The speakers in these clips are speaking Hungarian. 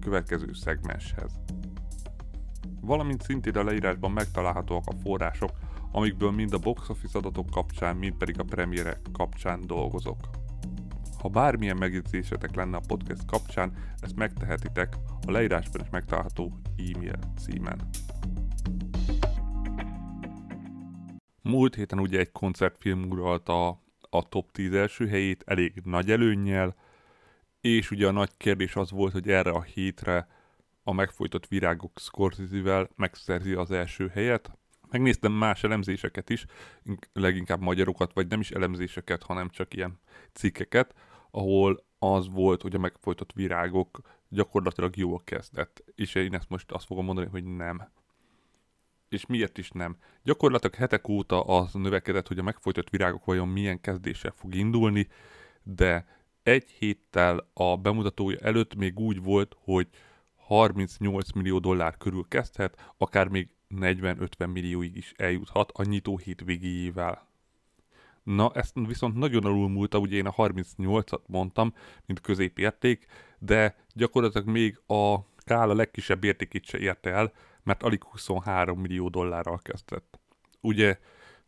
következő szegmenshez. Valamint szintén a leírásban megtalálhatóak a források, amikből mind a box office adatok kapcsán, mind pedig a premierek kapcsán dolgozok. Ha bármilyen megjegyzésetek lenne a podcast kapcsán, ezt megtehetitek a leírásban is megtalálható e-mail címen. Múlt héten ugye egy koncertfilm uralta a top 10 első helyét elég nagy előnnyel, és ugye a nagy kérdés az volt, hogy erre a hétre a megfojtott virágok Scorsese-vel megszerzi az első helyet. Megnéztem más elemzéseket is, leginkább magyarokat, vagy nem is elemzéseket, hanem csak ilyen cikkeket, ahol az volt, hogy a megfojtott virágok gyakorlatilag jól kezdett. És én ezt most azt fogom mondani, hogy nem. És miért is nem? Gyakorlatilag hetek óta az növekedett, hogy a megfojtott virágok vajon milyen kezdéssel fog indulni, de egy héttel a bemutatója előtt még úgy volt, hogy 38 millió dollár körül kezdhet, akár még 40-50 millióig is eljuthat a nyitó hét végéjével. Na, ezt viszont nagyon alul múlta, ugye én a 38-at mondtam, mint középérték, de gyakorlatilag még a skála legkisebb értékét se érte el, mert alig 23 millió dollárral kezdett. Ugye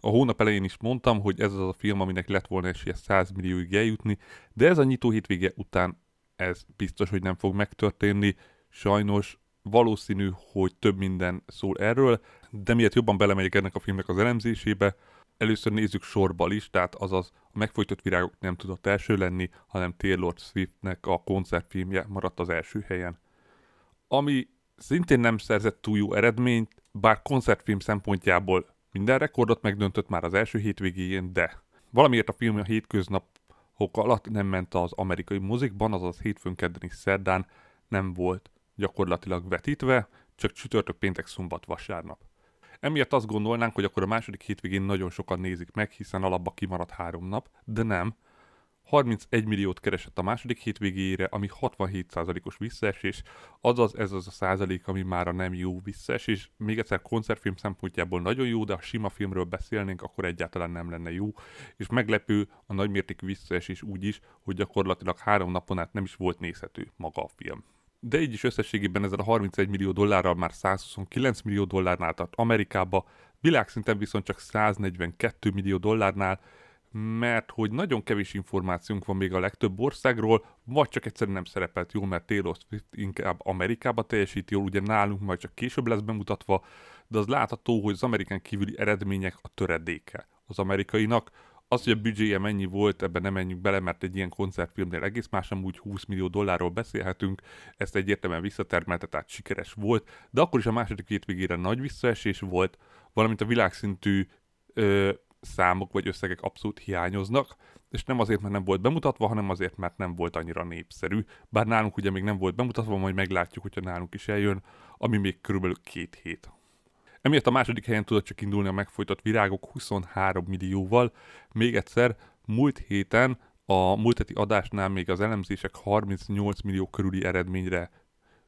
a hónap elején is mondtam, hogy ez az a film, aminek lett volna esélye 100 millióig eljutni, de ez a nyitó hétvége után ez biztos, hogy nem fog megtörténni. Sajnos valószínű, hogy több minden szól erről, de miért jobban belemegyek ennek a filmnek az elemzésébe, először nézzük sorba listát, azaz a megfojtott virágok nem tudott első lenni, hanem Taylor Swiftnek a koncertfilmje maradt az első helyen. Ami szintén nem szerzett túl jó eredményt, bár koncertfilm szempontjából minden rekordot megdöntött már az első hétvégén, de valamiért a film a hétköznapok alatt nem ment az amerikai mozikban, azaz hétfőn, kedden és szerdán nem volt gyakorlatilag vetítve, csak csütörtök, péntek, szombat, vasárnap. Emiatt azt gondolnánk, hogy akkor a második hétvégén nagyon sokan nézik meg, hiszen alapba kimaradt három nap, de nem, 31 milliót keresett a második hétvégére, ami 67%-os visszaesés, azaz ez az a százalék, ami már a nem jó visszaesés. Még egyszer koncertfilm szempontjából nagyon jó, de ha sima filmről beszélnénk, akkor egyáltalán nem lenne jó. És meglepő a nagymértékű visszaesés úgy is, hogy gyakorlatilag három napon át nem is volt nézhető maga a film. De így is összességében ezzel a 31 millió dollárral már 129 millió dollárnál tart Amerikába, világszinten viszont csak 142 millió dollárnál, mert hogy nagyon kevés információnk van még a legtöbb országról, vagy csak egyszerűen nem szerepelt jól, mert Taylor Swift inkább Amerikába teljesít jól, ugye nálunk majd csak később lesz bemutatva, de az látható, hogy az amerikán kívüli eredmények a töredéke az amerikainak. Az, hogy a büdzséje mennyi volt, ebben nem menjünk bele, mert egy ilyen koncertfilmnél egész más, úgy 20 millió dollárról beszélhetünk, ezt egyértelműen visszatermelte, tehát sikeres volt, de akkor is a második hétvégére nagy visszaesés volt, valamint a világszintű számok vagy összegek abszolút hiányoznak, és nem azért, mert nem volt bemutatva, hanem azért, mert nem volt annyira népszerű. Bár nálunk ugye még nem volt bemutatva, majd meglátjuk, hogyha nálunk is eljön, ami még körülbelül két hét. Emiatt a második helyen tudott csak indulni a megfojtott virágok 23 millióval. Még egyszer, múlt héten a múlt heti adásnál még az elemzések 38 millió körüli eredményre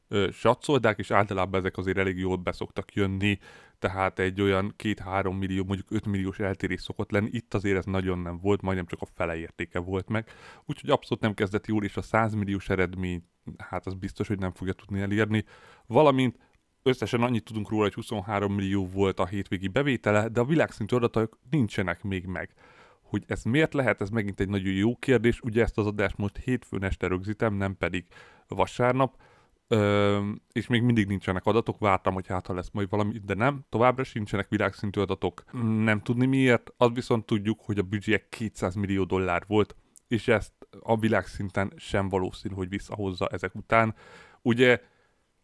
ö, satszolták, és általában ezek azért elég jól beszoktak jönni, tehát egy olyan 2-3 millió, mondjuk 5 milliós eltérés szokott lenni, itt azért ez nagyon nem volt, majdnem csak a fele értéke volt meg, úgyhogy abszolút nem kezdett jól, és a 100 milliós eredmény, hát az biztos, hogy nem fogja tudni elérni, valamint összesen annyit tudunk róla, hogy 23 millió volt a hétvégi bevétele, de a világszintű adatok nincsenek még meg. Hogy ez miért lehet, ez megint egy nagyon jó kérdés, ugye ezt az adást most hétfőn este rögzítem, nem pedig vasárnap, Ö, és még mindig nincsenek adatok, vártam, hogy hát ha lesz majd valami, de nem, továbbra sincsenek világszintű adatok. Nem tudni miért, az viszont tudjuk, hogy a büdzsé 200 millió dollár volt, és ezt a világszinten sem valószínű, hogy visszahozza ezek után. Ugye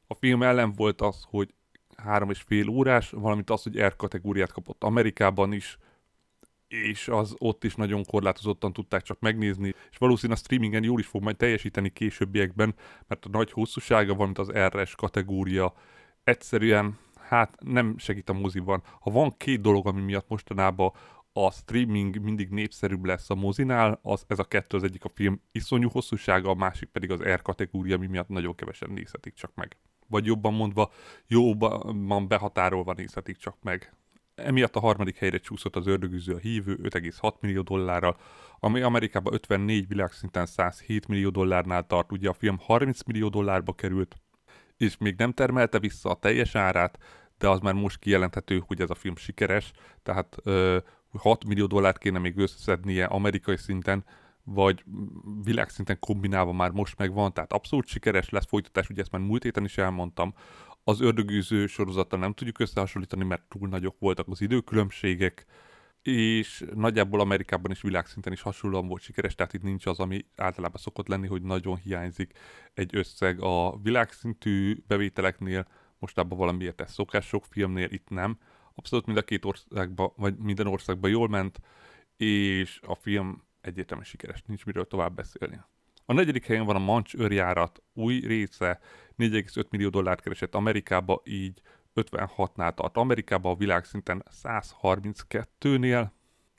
a film ellen volt az, hogy három és fél órás, valamint az, hogy R kategóriát kapott Amerikában is, és az ott is nagyon korlátozottan tudták csak megnézni, és valószínűleg a streamingen jól is fog majd teljesíteni későbbiekben, mert a nagy hosszúsága van, mint az RS kategória, egyszerűen hát nem segít a moziban. Ha van két dolog, ami miatt mostanában a streaming mindig népszerűbb lesz a mozinál, az, ez a kettő az egyik a film iszonyú hosszúsága, a másik pedig az R kategória, ami miatt nagyon kevesen nézhetik csak meg. Vagy jobban mondva, jobban behatárolva nézhetik csak meg. Emiatt a harmadik helyre csúszott az ördögűző a hívő 5,6 millió dollárral, ami Amerikában 54 világszinten 107 millió dollárnál tart. Ugye a film 30 millió dollárba került, és még nem termelte vissza a teljes árát, de az már most kijelenthető, hogy ez a film sikeres, tehát ö, 6 millió dollárt kéne még összeszednie amerikai szinten, vagy világszinten kombinálva már most megvan, tehát abszolút sikeres lesz folytatás, ugye ezt már múlt héten is elmondtam. Az ördögűző sorozattal nem tudjuk összehasonlítani, mert túl nagyok voltak az időkülönbségek, és nagyjából Amerikában is világszinten is hasonlóan volt sikeres, tehát itt nincs az, ami általában szokott lenni, hogy nagyon hiányzik egy összeg a világszintű bevételeknél, mostában valamiért ez szokás sok filmnél, itt nem. Abszolút mind a két országban, vagy minden országban jól ment, és a film egyértelműen sikeres, nincs miről tovább beszélni. A negyedik helyen van a Mancs őrjárat, új része, 4,5 millió dollárt keresett Amerikába, így 56-nál tart Amerikában, a világszinten 132-nél.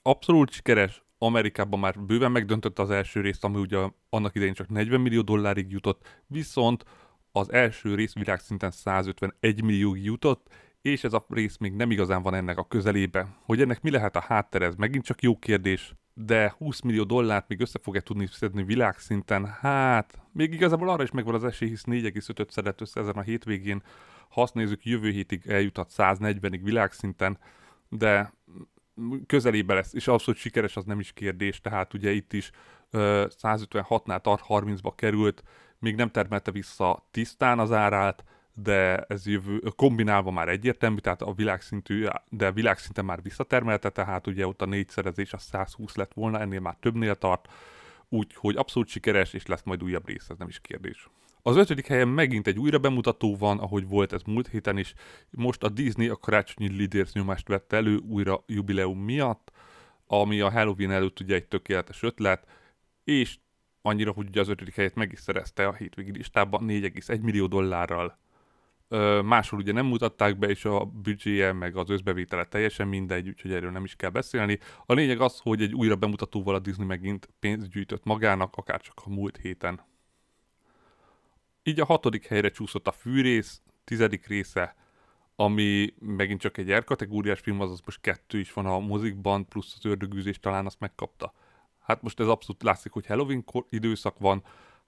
Abszolút sikeres, Amerikában már bőven megdöntötte az első részt, ami ugye annak idején csak 40 millió dollárig jutott, viszont az első rész világszinten 151 millióig jutott, és ez a rész még nem igazán van ennek a közelébe. Hogy ennek mi lehet a háttere, ez megint csak jó kérdés, de 20 millió dollárt még össze fog-e tudni szedni világszinten? Hát, még igazából arra is megvan az esély, hisz 4,5 szedett össze ezen a hétvégén. Ha azt nézzük, jövő hétig eljutat 140-ig világszinten, de közelébe lesz, és abszolút sikeres az nem is kérdés, tehát ugye itt is 156-nál tart 30-ba került, még nem termelte vissza tisztán az árát, de ez jövő, kombinálva már egyértelmű, tehát a világszintű, de világszinten már visszatermelte, tehát ugye ott a négyszerezés a 120 lett volna, ennél már többnél tart, úgyhogy abszolút sikeres, és lesz majd újabb rész, ez nem is kérdés. Az ötödik helyen megint egy újra bemutató van, ahogy volt ez múlt héten is. Most a Disney a karácsonyi Leaders nyomást vette elő újra jubileum miatt, ami a Halloween előtt ugye egy tökéletes ötlet, és annyira, hogy ugye az ötödik helyet meg is szerezte a hétvégi listában 4,1 millió dollárral. Máshol ugye nem mutatták be, és a büdzséje meg az összbevétele teljesen mindegy, úgyhogy erről nem is kell beszélni. A lényeg az, hogy egy újra bemutatóval a Disney megint pénzt gyűjtött magának, akár csak a múlt héten. Így a hatodik helyre csúszott a fűrész, tizedik része, ami megint csak egy R kategóriás film, azaz most kettő is van a mozikban, plusz az ördögűzés talán azt megkapta. Hát most ez abszolút látszik, hogy Halloween időszak van,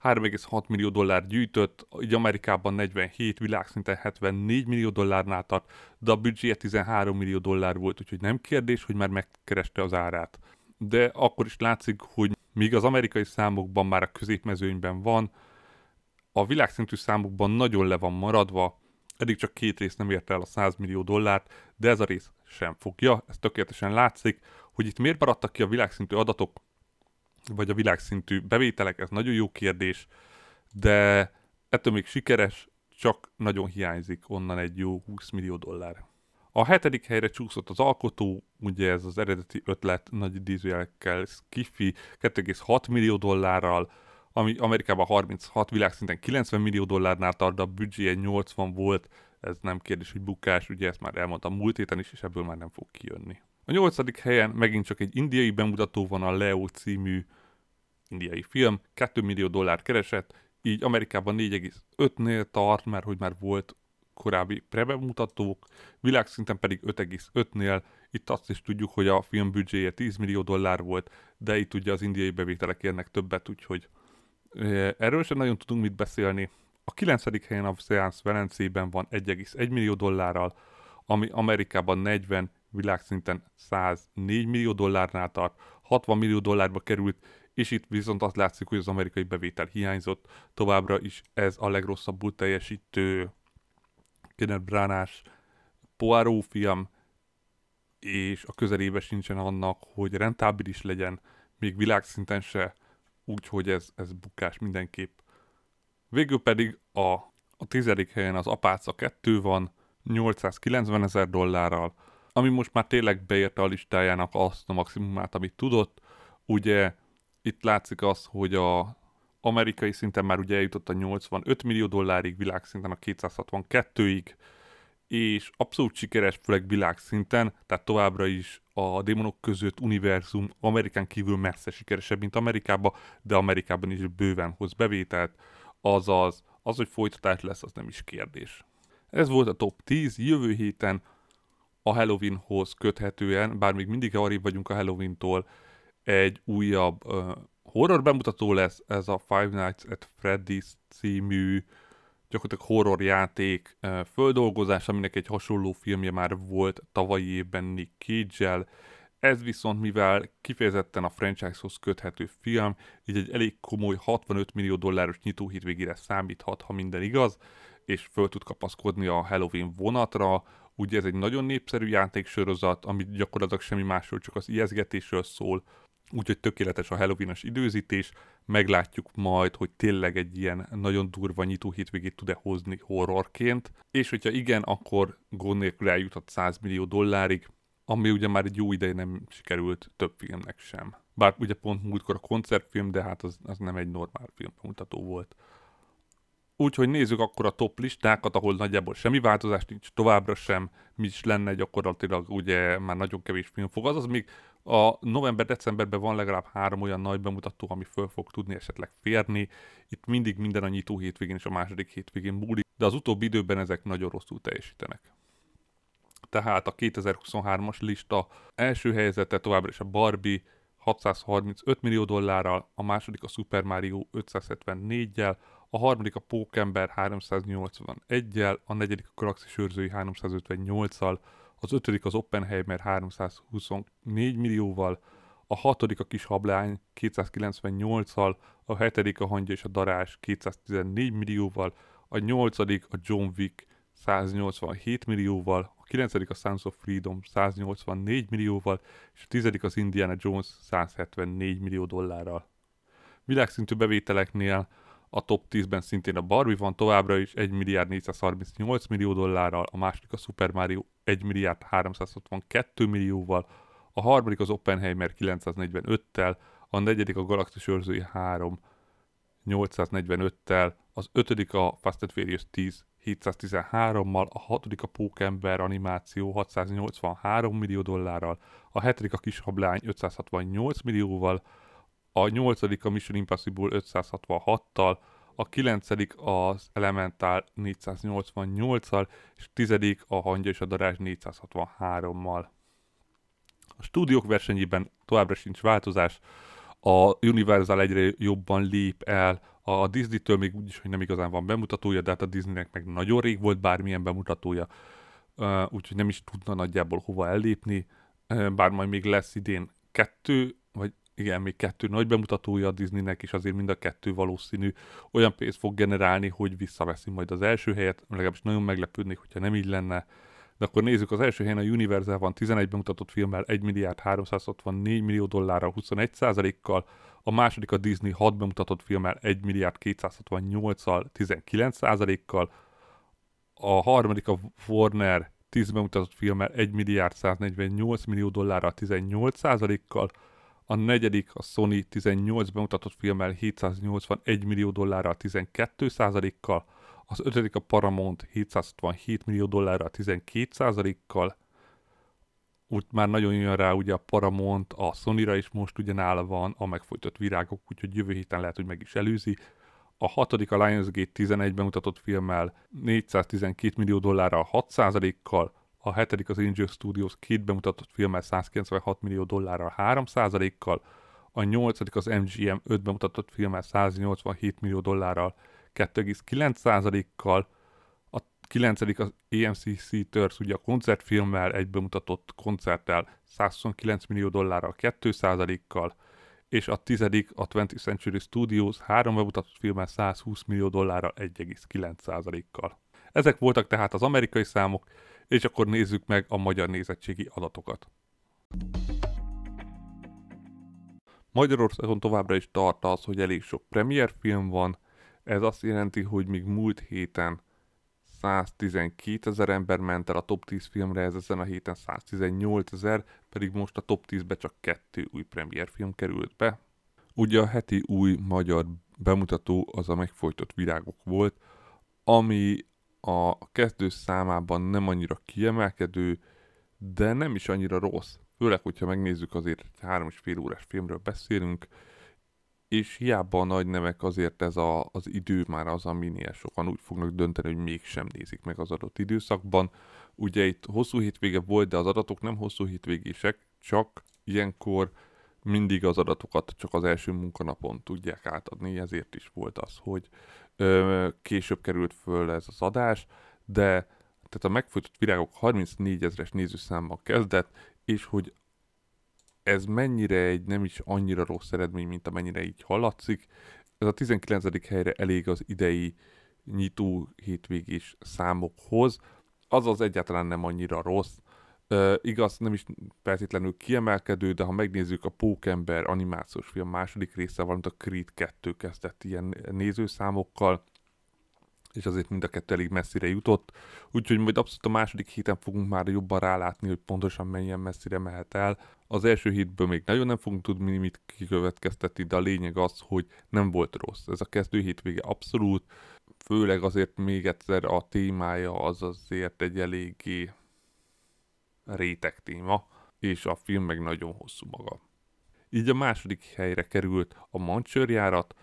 3,6 millió dollár gyűjtött, így Amerikában 47, világszinten 74 millió dollárnál tart, de a büdzséje 13 millió dollár volt, úgyhogy nem kérdés, hogy már megkereste az árát. De akkor is látszik, hogy míg az amerikai számokban már a középmezőnyben van, a világszintű számokban nagyon le van maradva, eddig csak két rész nem érte el a 100 millió dollárt, de ez a rész sem fogja, ez tökéletesen látszik, hogy itt miért maradtak ki a világszintű adatok, vagy a világszintű bevételek, ez nagyon jó kérdés, de ettől még sikeres, csak nagyon hiányzik onnan egy jó 20 millió dollár. A hetedik helyre csúszott az alkotó, ugye ez az eredeti ötlet nagy idézőjelekkel Skiffy 2,6 millió dollárral, ami Amerikában 36, világszinten 90 millió dollárnál tart, de a büdzséje 80 volt, ez nem kérdés, hogy bukás, ugye ezt már elmondtam múlt héten is, és ebből már nem fog kijönni. A nyolcadik helyen megint csak egy indiai bemutató van, a Leo című indiai film, 2 millió dollár keresett, így Amerikában 4,5-nél tart, mert hogy már volt korábbi prebemutatók, világszinten pedig 5,5-nél. Itt azt is tudjuk, hogy a film büdzséje 10 millió dollár volt, de itt ugye az indiai bevételek érnek többet, úgyhogy erről sem nagyon tudunk mit beszélni. A 9. helyen a Seance Velencében van 1,1 millió dollárral, ami Amerikában 40, világszinten 104 millió dollárnál tart, 60 millió dollárba került, és itt viszont azt látszik, hogy az amerikai bevétel hiányzott. Továbbra is ez a legrosszabbul teljesítő Kenneth Branás Poirot film, és a közelébe sincsen annak, hogy rentábilis legyen, még világszinten se, úgyhogy ez, ez bukás mindenképp. Végül pedig a, a tizedik helyen az Apáca 2 van, 890 ezer dollárral, ami most már tényleg beérte a listájának azt a maximumát, amit tudott. Ugye itt látszik az, hogy a amerikai szinten már ugye eljutott a 85 millió dollárig, világszinten a 262-ig, és abszolút sikeres, főleg világszinten, tehát továbbra is a démonok között univerzum Amerikán kívül messze sikeresebb, mint Amerikában, de Amerikában is bőven hoz bevételt, azaz az, hogy folytatás lesz, az nem is kérdés. Ez volt a top 10, jövő héten a Halloweenhoz köthetően, bár még mindig arrébb vagyunk a Halloween-tól, egy újabb uh, horror bemutató lesz, ez a Five Nights at Freddy's című gyakorlatilag horror játék uh, földolgozás, aminek egy hasonló filmje már volt tavalyi évben Nick cage Ez viszont, mivel kifejezetten a franchise-hoz köthető film, így egy elég komoly 65 millió dolláros nyitó hétvégére számíthat, ha minden igaz, és föl tud kapaszkodni a Halloween vonatra, Ugye ez egy nagyon népszerű játéksorozat, ami gyakorlatilag semmi másról, csak az ijeszgetésről szól, úgyhogy tökéletes a Halloween-os időzítés, meglátjuk majd, hogy tényleg egy ilyen nagyon durva nyitó hétvégét tud-e hozni horrorként, és hogyha igen, akkor gond nélkül eljutott 100 millió dollárig, ami ugye már egy jó ideje nem sikerült több filmnek sem. Bár ugye pont múltkor a koncertfilm, de hát az, az nem egy normál filmbemutató volt. Úgyhogy nézzük akkor a top listákat, ahol nagyjából semmi változás nincs, továbbra sem, mi is lenne gyakorlatilag, ugye már nagyon kevés film fog. Azaz még a november-decemberben van legalább három olyan nagy bemutató, ami föl fog tudni esetleg férni. Itt mindig minden a nyitó hétvégén és a második hétvégén múlik, de az utóbbi időben ezek nagyon rosszul teljesítenek. Tehát a 2023-as lista első helyzete továbbra is a Barbie 635 millió dollárral, a második a Super Mario 574-jel, a harmadik a Pókember 381-jel, a negyedik a Galaxis őrzői 358-al, az ötödik az Oppenheimer 324 millióval, a hatodik a Kis Hablány 298-al, a hetedik a Hangya és a Darás 214 millióval, a nyolcadik a John Wick 187 millióval, a kilencedik a Sons of Freedom 184 millióval, és a tizedik az Indiana Jones 174 millió dollárral. Világszintű bevételeknél a top 10-ben szintén a Barbie van továbbra is 1 milliárd 438 millió dollárral, a második a Super Mario 1 milliárd 362 millióval, a harmadik az Oppenheimer 945-tel, a negyedik a Galaxis őrzői 3 845-tel, az ötödik a Fast and Furious 10 713-mal, a hatodik a Pókember animáció 683 millió dollárral, a hetedik a Kis Hablány 568 millióval, a nyolcadik a Mission Impossible 566-tal, a kilencedik az Elemental 488-al, és tizedik a Hangya és a Darázs 463-mal. A stúdiók versenyében továbbra sincs változás, a Universal egyre jobban lép el, a Disney-től még úgyis, hogy nem igazán van bemutatója, de hát a Disneynek meg nagyon rég volt bármilyen bemutatója, úgyhogy nem is tudna nagyjából hova ellépni, bár majd még lesz idén kettő, vagy igen, még kettő nagy bemutatója a Disneynek, és azért mind a kettő valószínű olyan pénzt fog generálni, hogy visszaveszi majd az első helyet, legalábbis nagyon meglepődnék, hogyha nem így lenne. De akkor nézzük, az első helyen a Universal van 11 bemutatott filmmel 1 milliárd 364 millió dollárral 21 kal a második a Disney 6 bemutatott filmmel 1 milliárd 268-al 19 kal a harmadik a Warner 10 bemutatott filmmel 1 milliárd 148 millió dollárral 18 kal a negyedik a Sony 18 bemutatott filmmel 781 millió dollárral 12 kal az ötödik a Paramount 767 millió dollárral 12 kal úgy már nagyon jön rá ugye a Paramount, a Sony-ra is most ugyanáll van a megfojtott virágok, úgyhogy jövő héten lehet, hogy meg is előzi. A hatodik a Lionsgate 11 bemutatott filmmel 412 millió dollárral 6 kal a hetedik az Angel Studios két bemutatott filmmel 196 millió dollárral 3 kal a nyolcadik az MGM 5 bemutatott filmmel 187 millió dollárral 2,9 kal a kilencedik az AMC Theaters, ugye a koncertfilmmel egy bemutatott koncerttel 129 millió dollárral 2 kal és a tizedik a 20th Century Studios három bemutatott filmmel 120 millió dollárral 1,9 kal Ezek voltak tehát az amerikai számok, és akkor nézzük meg a magyar nézettségi adatokat. Magyarországon továbbra is tart az, hogy elég sok premier film van, ez azt jelenti, hogy még múlt héten 112 ezer ember ment el a top 10 filmre, ez ezen a héten 118 ezer, pedig most a top 10-be csak kettő új premier film került be. Ugye a heti új magyar bemutató az a megfojtott virágok volt, ami a kezdő számában nem annyira kiemelkedő, de nem is annyira rossz. Főleg, hogyha megnézzük azért egy három és fél órás filmről beszélünk, és hiába a nagy nevek azért ez a, az idő már az, aminél sokan úgy fognak dönteni, hogy mégsem nézik meg az adott időszakban. Ugye itt hosszú hétvége volt, de az adatok nem hosszú hétvégések, csak ilyenkor mindig az adatokat csak az első munkanapon tudják átadni, ezért is volt az, hogy ö, később került föl ez az adás, de tehát a megfojtott virágok 34 ezeres nézőszámmal kezdett, és hogy ez mennyire egy nem is annyira rossz eredmény, mint amennyire így hallatszik. Ez a 19. helyre elég az idei nyitó hétvégés számokhoz, azaz egyáltalán nem annyira rossz. Igaz, nem is feltétlenül kiemelkedő, de ha megnézzük a Pókember animációs film második része, valamint a Creed 2 kezdett ilyen nézőszámokkal, és azért mind a kettő elég messzire jutott, úgyhogy majd abszolút a második héten fogunk már jobban rálátni, hogy pontosan mennyien messzire mehet el. Az első hétből még nagyon nem fogunk tudni mit kikövetkeztetni, de a lényeg az, hogy nem volt rossz. Ez a kezdő hétvége abszolút, főleg azért még egyszer a témája az azért egy eléggé réteg téma, és a film meg nagyon hosszú maga. Így a második helyre került a Mancsőrjárat,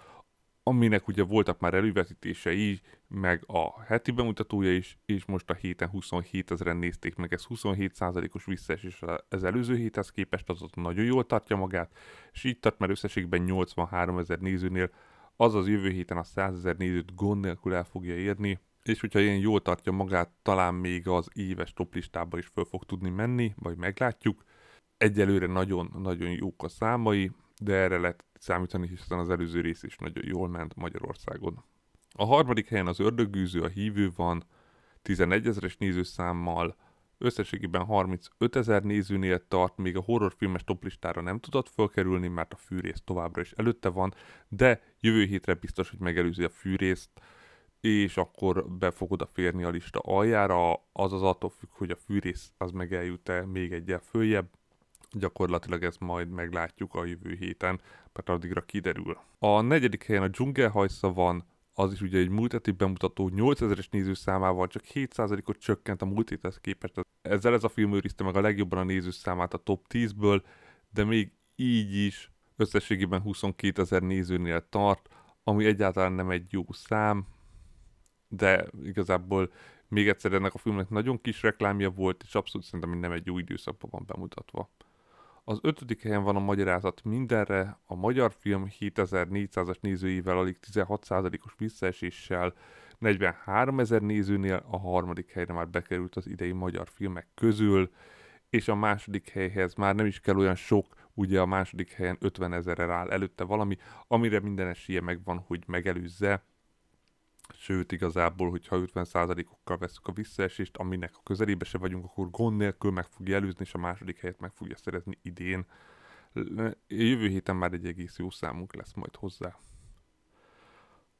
aminek ugye voltak már elővetítései, meg a heti bemutatója is, és most a héten 27 ezeren nézték meg, ez 27%-os visszaesés az előző héthez képest, az ott nagyon jól tartja magát, és így tart már összességben 83 ezer nézőnél, azaz jövő héten a 100 ezer nézőt gond nélkül el fogja érni, és hogyha ilyen jól tartja magát, talán még az éves toplistába is föl fog tudni menni, vagy meglátjuk. Egyelőre nagyon-nagyon jók a számai, de erre lehet számítani, hiszen az előző rész is nagyon jól ment Magyarországon. A harmadik helyen az ördögűző, a hívő van, 11 ezeres nézőszámmal, összességében 35 ezer nézőnél tart, még a horrorfilmes toplistára nem tudott fölkerülni, mert a fűrész továbbra is előtte van, de jövő hétre biztos, hogy megelőzi a fűrészt, és akkor be fog odaférni a lista aljára, az attól függ, hogy a fűrész az meg eljut-e még egyel följebb, gyakorlatilag ezt majd meglátjuk a jövő héten, mert addigra kiderül. A negyedik helyen a dzsungelhajsza van, az is ugye egy múlt heti bemutató 8000-es nézőszámával csak 7%-ot csökkent a múlt héthez képest. Ezzel ez a film őrizte meg a legjobban a nézőszámát a top 10-ből, de még így is összességében 22 ezer nézőnél tart, ami egyáltalán nem egy jó szám, de igazából még egyszer ennek a filmnek nagyon kis reklámja volt, és abszolút szerintem nem egy jó időszakban van bemutatva. Az ötödik helyen van a magyarázat mindenre, a magyar film 7400-as nézőivel alig 16%-os visszaeséssel, 43 ezer nézőnél a harmadik helyre már bekerült az idei magyar filmek közül, és a második helyhez már nem is kell olyan sok, ugye a második helyen 50 ezerre áll előtte valami, amire minden esélye megvan, hogy megelőzze, Sőt, igazából, hogyha 50%-okkal veszük a visszaesést, aminek a közelébe se vagyunk, akkor gond nélkül meg fogja előzni, és a második helyet meg fogja szerezni idén. Jövő héten már egy egész jó számunk lesz majd hozzá.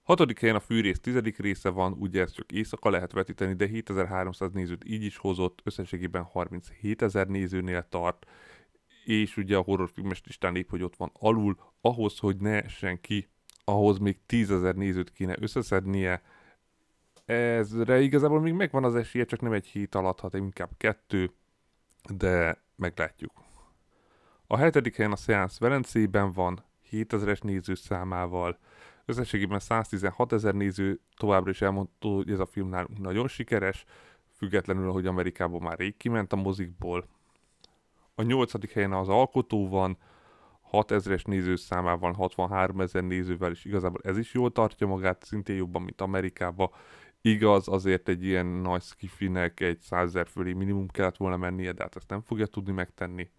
Hatodik helyen a fűrész tizedik része van, ugye ez csak éjszaka lehet vetíteni, de 7300 nézőt így is hozott, összességében 37 ezer nézőnél tart, és ugye a horrorfilmes listán épp, hogy ott van alul, ahhoz, hogy ne senki ahhoz még tízezer nézőt kéne összeszednie. Ezre igazából még megvan az esélye, csak nem egy hét alatt, hanem inkább kettő, de meglátjuk. A hetedik helyen a Seance Velencében van, 7000-es néző számával, összességében 116 ezer néző továbbra is elmondta, hogy ez a film nálunk nagyon sikeres, függetlenül, hogy Amerikában már rég kiment a mozikból. A nyolcadik helyen az Alkotó van, 6000-es nézőszámával, 63 ezer nézővel, és igazából ez is jól tartja magát, szintén jobban, mint Amerikában. Igaz, azért egy ilyen nagy skifinek egy 100 ezer fölé minimum kellett volna mennie, de hát ezt nem fogja tudni megtenni.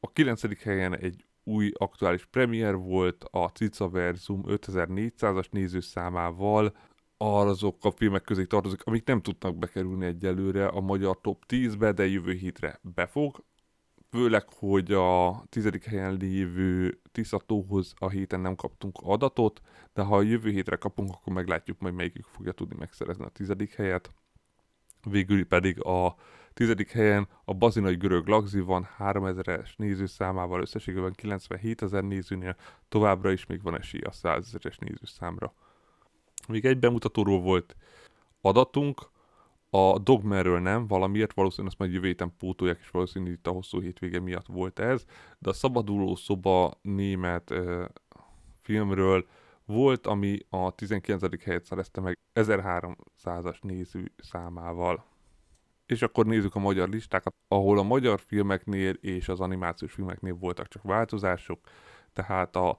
A 9. helyen egy új aktuális premier volt a Cica Versum 5400-as nézőszámával, azok a filmek közé tartozik, amik nem tudnak bekerülni egyelőre a magyar top 10-be, de jövő hétre befog főleg, hogy a tizedik helyen lévő Tiszatóhoz a héten nem kaptunk adatot, de ha a jövő hétre kapunk, akkor meglátjuk majd melyikük fogja tudni megszerezni a tizedik helyet. Végül pedig a tizedik helyen a bazinai görög lagzi van 3000-es nézőszámával, összességében 97 ezer nézőnél, továbbra is még van esély a 100 ezeres nézőszámra. Még egy bemutatóról volt adatunk, a Dogmerről nem, valamiért valószínűleg azt majd jövő héten pótolják, és valószínűleg itt a hosszú hétvége miatt volt ez, de a Szabaduló szoba német uh, filmről volt, ami a 19. helyet szerezte meg 1300-as néző számával. És akkor nézzük a magyar listákat, ahol a magyar filmeknél és az animációs filmeknél voltak csak változások, tehát a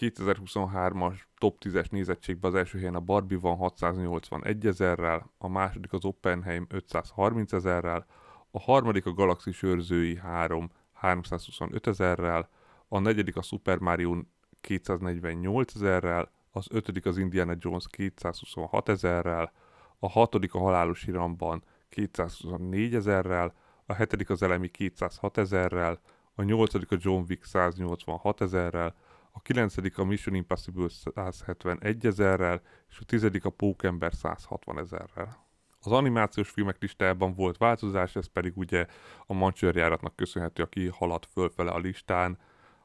2023-as top 10-es nézettségben az első helyen a Barbie van 681 ezerrel, a második az Oppenheim 530 ezerrel, a harmadik a Galaxis őrzői 3 325 ezerrel, a negyedik a Super Mario 248 ezerrel, az ötödik az Indiana Jones 226 ezerrel, a hatodik a Halálos Iramban 224 ezerrel, a hetedik az Elemi 206 ezerrel, a nyolcadik a John Wick 186 ezerrel, a kilencedik a Mission Impossible 171 ezerrel, és a tizedik a Pókember 160 ezerrel. Az animációs filmek listájában volt változás, ez pedig ugye a mancsőrjáratnak köszönhető, aki haladt fölfele a listán.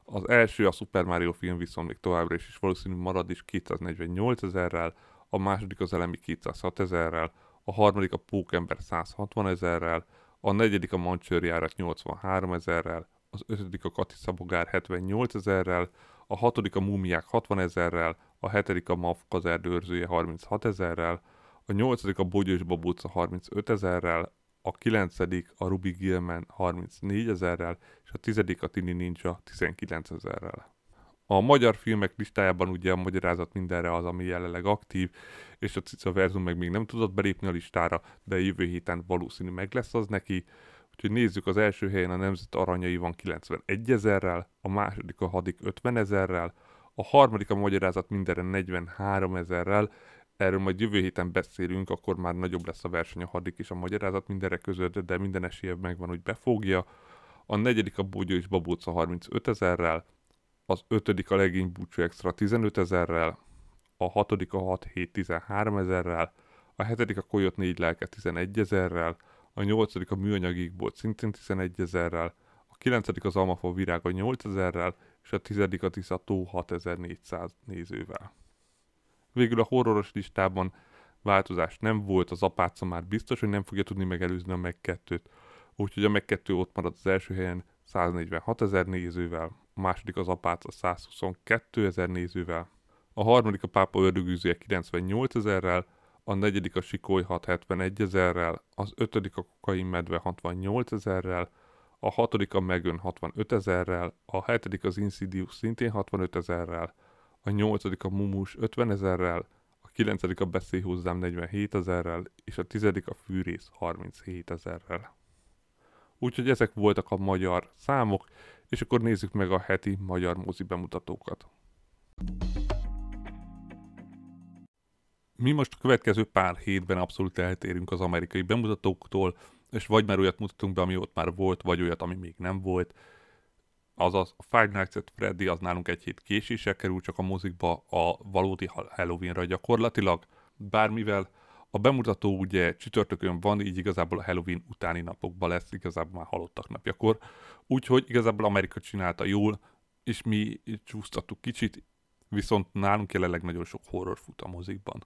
Az első, a Super Mario film viszont még továbbra is, is valószínű marad is 248 ezerrel, a második az elemi 206 ezerrel, a harmadik a Pókember 160 ezerrel, a negyedik a mancsőrjárat 83 ezerrel, az ötödik a Kati Szabogár 78 ezerrel, a hatodik a Múmiák 60 ezerrel, a hetedik a MAF kazerdőrzője 36 ezerrel, a nyolcadik a Bogyós Babóca 35 ezerrel, a kilencedik a Ruby Gilman 34 ezerrel, és a tizedik a Tini Ninja 19 ezerrel. A magyar filmek listájában ugye a magyarázat mindenre az, ami jelenleg aktív, és a Cica Verzum meg még nem tudott belépni a listára, de jövő héten valószínű meg lesz az neki. Úgyhogy nézzük, az első helyen a Nemzet Aranyai van 91 ezerrel, a második a Hadik 50 ezerrel, a harmadik a Magyarázat mindenre 43 ezerrel, erről majd jövő héten beszélünk, akkor már nagyobb lesz a verseny a Hadik és a Magyarázat mindenre között, de minden esélye megvan, hogy befogja. A negyedik a Bogyó és Babóca 35 ezerrel, az ötödik a Legény Búcsú Extra 15 ezerrel, a hatodik a 6 7 13 ezerrel, a hetedik a Koyot 4 lelke 11 ezerrel, a nyolcadik a műanyagikból szintén 11 ezerrel, a kilencedik az Almafa virága 8 ezerrel, és a tizedik a Tisza tó 6400 nézővel. Végül a horroros listában változás nem volt, az apáca már biztos, hogy nem fogja tudni megelőzni a meg 2 úgyhogy a meg 2 ott marad az első helyen 146 ezer nézővel, a második az apáca 122 ezer nézővel, a harmadik a pápa ördögűzője 98 ezerrel, a negyedik a Sikoly 671 ezerrel, az ötödik a Kokain medve 68 ezerrel, a hatodik a Megön 65 ezerrel, a hetedik az Insidious szintén 65 ezerrel, a nyolcadik a Mumus 50 ezerrel, a kilencedik a Beszélj hozzám 47 ezerrel, és a tizedik a Fűrész 37 ezerrel. Úgyhogy ezek voltak a magyar számok, és akkor nézzük meg a heti magyar mozi bemutatókat. Mi most a következő pár hétben abszolút eltérünk az amerikai bemutatóktól, és vagy már olyat mutatunk be, ami ott már volt, vagy olyat, ami még nem volt. Azaz a Five Nights at Freddy az nálunk egy hét késéssel kerül csak a mozikba a valódi Halloweenra gyakorlatilag, bármivel a bemutató ugye csütörtökön van, így igazából a Halloween utáni napokban lesz, igazából már halottak napjakor. Úgyhogy igazából Amerika csinálta jól, és mi csúsztattuk kicsit, viszont nálunk jelenleg nagyon sok horror fut a mozikban.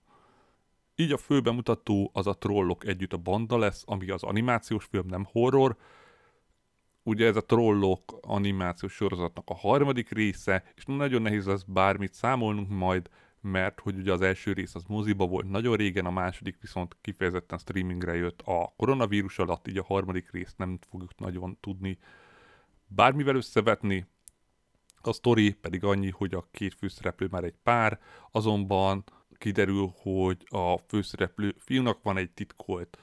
Így a fő bemutató az a Trollok együtt a banda lesz, ami az animációs film, nem horror. Ugye ez a Trollok animációs sorozatnak a harmadik része, és nagyon nehéz lesz bármit számolnunk majd, mert hogy ugye az első rész az moziba volt nagyon régen, a második viszont kifejezetten streamingre jött a koronavírus alatt, így a harmadik részt nem fogjuk nagyon tudni bármivel összevetni. A sztori pedig annyi, hogy a két főszereplő már egy pár, azonban kiderül, hogy a főszereplő fiúnak van egy titkolt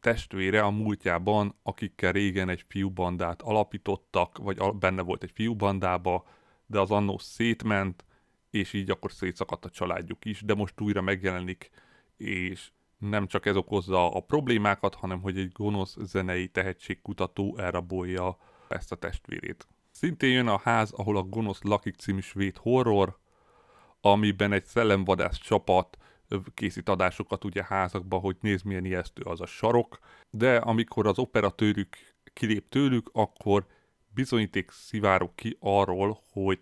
testvére a múltjában, akikkel régen egy fiúbandát alapítottak, vagy benne volt egy fiúbandába, de az annó szétment, és így akkor szétszakadt a családjuk is, de most újra megjelenik, és nem csak ez okozza a problémákat, hanem hogy egy gonosz zenei tehetségkutató elrabolja ezt a testvérét. Szintén jön a ház, ahol a gonosz lakik című svéd horror, amiben egy szellemvadász csapat készít adásokat ugye házakba, hogy nézd milyen ijesztő az a sarok, de amikor az operatőrük kilép tőlük, akkor bizonyíték szivárok ki arról, hogy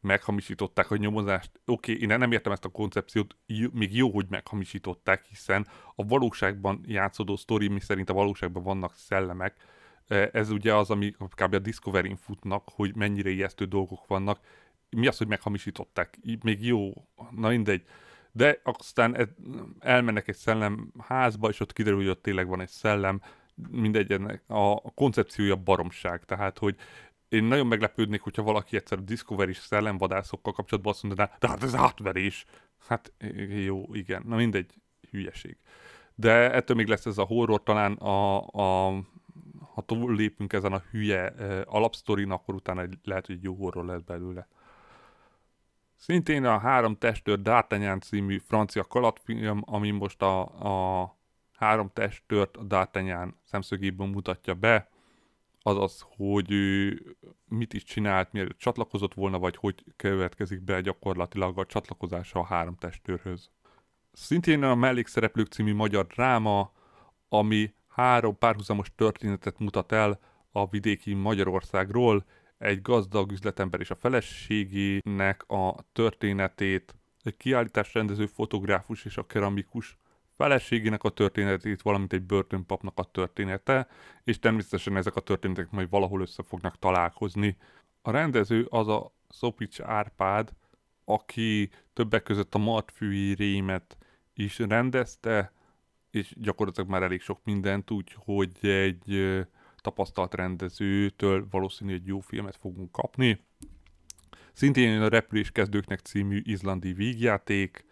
meghamisították a nyomozást. Oké, okay, én nem értem ezt a koncepciót, még jó, hogy meghamisították, hiszen a valóságban játszódó sztori, mi szerint a valóságban vannak szellemek, ez ugye az, ami kb. a Discovery-n futnak, hogy mennyire ijesztő dolgok vannak. Mi az, hogy meghamisították? Még jó, na mindegy. De aztán elmennek egy szellem házba, és ott kiderül, hogy ott tényleg van egy szellem, mindegy, a koncepciója baromság, tehát hogy én nagyon meglepődnék, hogyha valaki egyszer a Discovery-s szellemvadászokkal kapcsolatban azt mondaná, de hát ez átverés. Hát jó, igen, na mindegy, hülyeség. De ettől még lesz ez a horror, talán a, a ha túl lépünk ezen a hülye alapsztorin, akkor utána lehet, hogy jó horror lesz belőle. Szintén a Három testőr D'Artagnan című francia kalatfilm, ami most a, a három testőrt a D'Artagnan szemszögéből mutatja be, azaz, hogy ő mit is csinált, mielőtt csatlakozott volna, vagy hogy következik be gyakorlatilag a csatlakozása a három testőrhöz. Szintén a Mellékszereplők című magyar dráma, ami három párhuzamos történetet mutat el a vidéki Magyarországról, egy gazdag üzletember és a feleségének a történetét, egy kiállításrendező fotográfus és a keramikus feleségének a történetét, valamint egy börtönpapnak a története, és természetesen ezek a történetek majd valahol össze fognak találkozni. A rendező az a Szopics Árpád, aki többek között a Martfűi Rémet is rendezte, és gyakorlatilag már elég sok mindent, úgyhogy egy tapasztalt rendezőtől valószínű egy jó filmet fogunk kapni. Szintén a Repülés kezdőknek című izlandi vígjáték,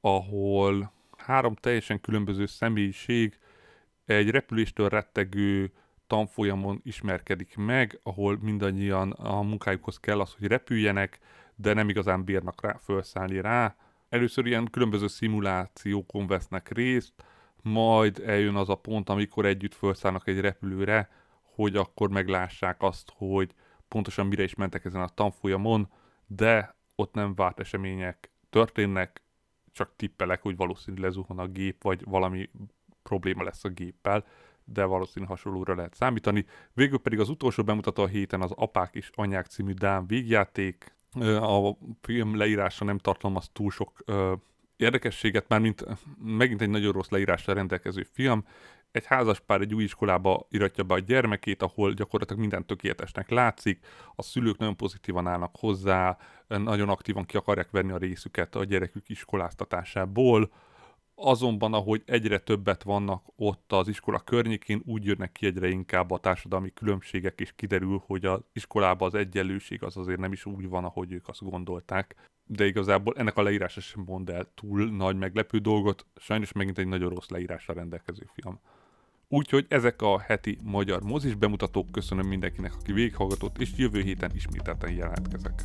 ahol három teljesen különböző személyiség egy repüléstől rettegő tanfolyamon ismerkedik meg, ahol mindannyian a munkájukhoz kell az, hogy repüljenek, de nem igazán bírnak rá, felszállni rá. Először ilyen különböző szimulációkon vesznek részt, majd eljön az a pont, amikor együtt felszállnak egy repülőre, hogy akkor meglássák azt, hogy pontosan mire is mentek ezen a tanfolyamon, de ott nem várt események történnek, csak tippelek, hogy valószínű lezuhan a gép, vagy valami probléma lesz a géppel, de valószínű hasonlóra lehet számítani. Végül pedig az utolsó bemutató a héten az Apák és Anyák című Dán végjáték. A film leírása nem tartalmaz túl sok érdekességet, már mint megint egy nagyon rossz leírással rendelkező film. Egy házas pár egy új iskolába iratja be a gyermekét, ahol gyakorlatilag minden tökéletesnek látszik, a szülők nagyon pozitívan állnak hozzá, nagyon aktívan ki akarják venni a részüket a gyerekük iskoláztatásából, azonban ahogy egyre többet vannak ott az iskola környékén, úgy jönnek ki egyre inkább a társadalmi különbségek, és kiderül, hogy az iskolában az egyenlőség az azért nem is úgy van, ahogy ők azt gondolták. De igazából ennek a leírása sem mond el túl nagy meglepő dolgot, sajnos megint egy nagyon rossz leírásra rendelkező film. Úgyhogy ezek a heti magyar mozis bemutatók, köszönöm mindenkinek, aki végighallgatott, és jövő héten ismételten jelentkezek.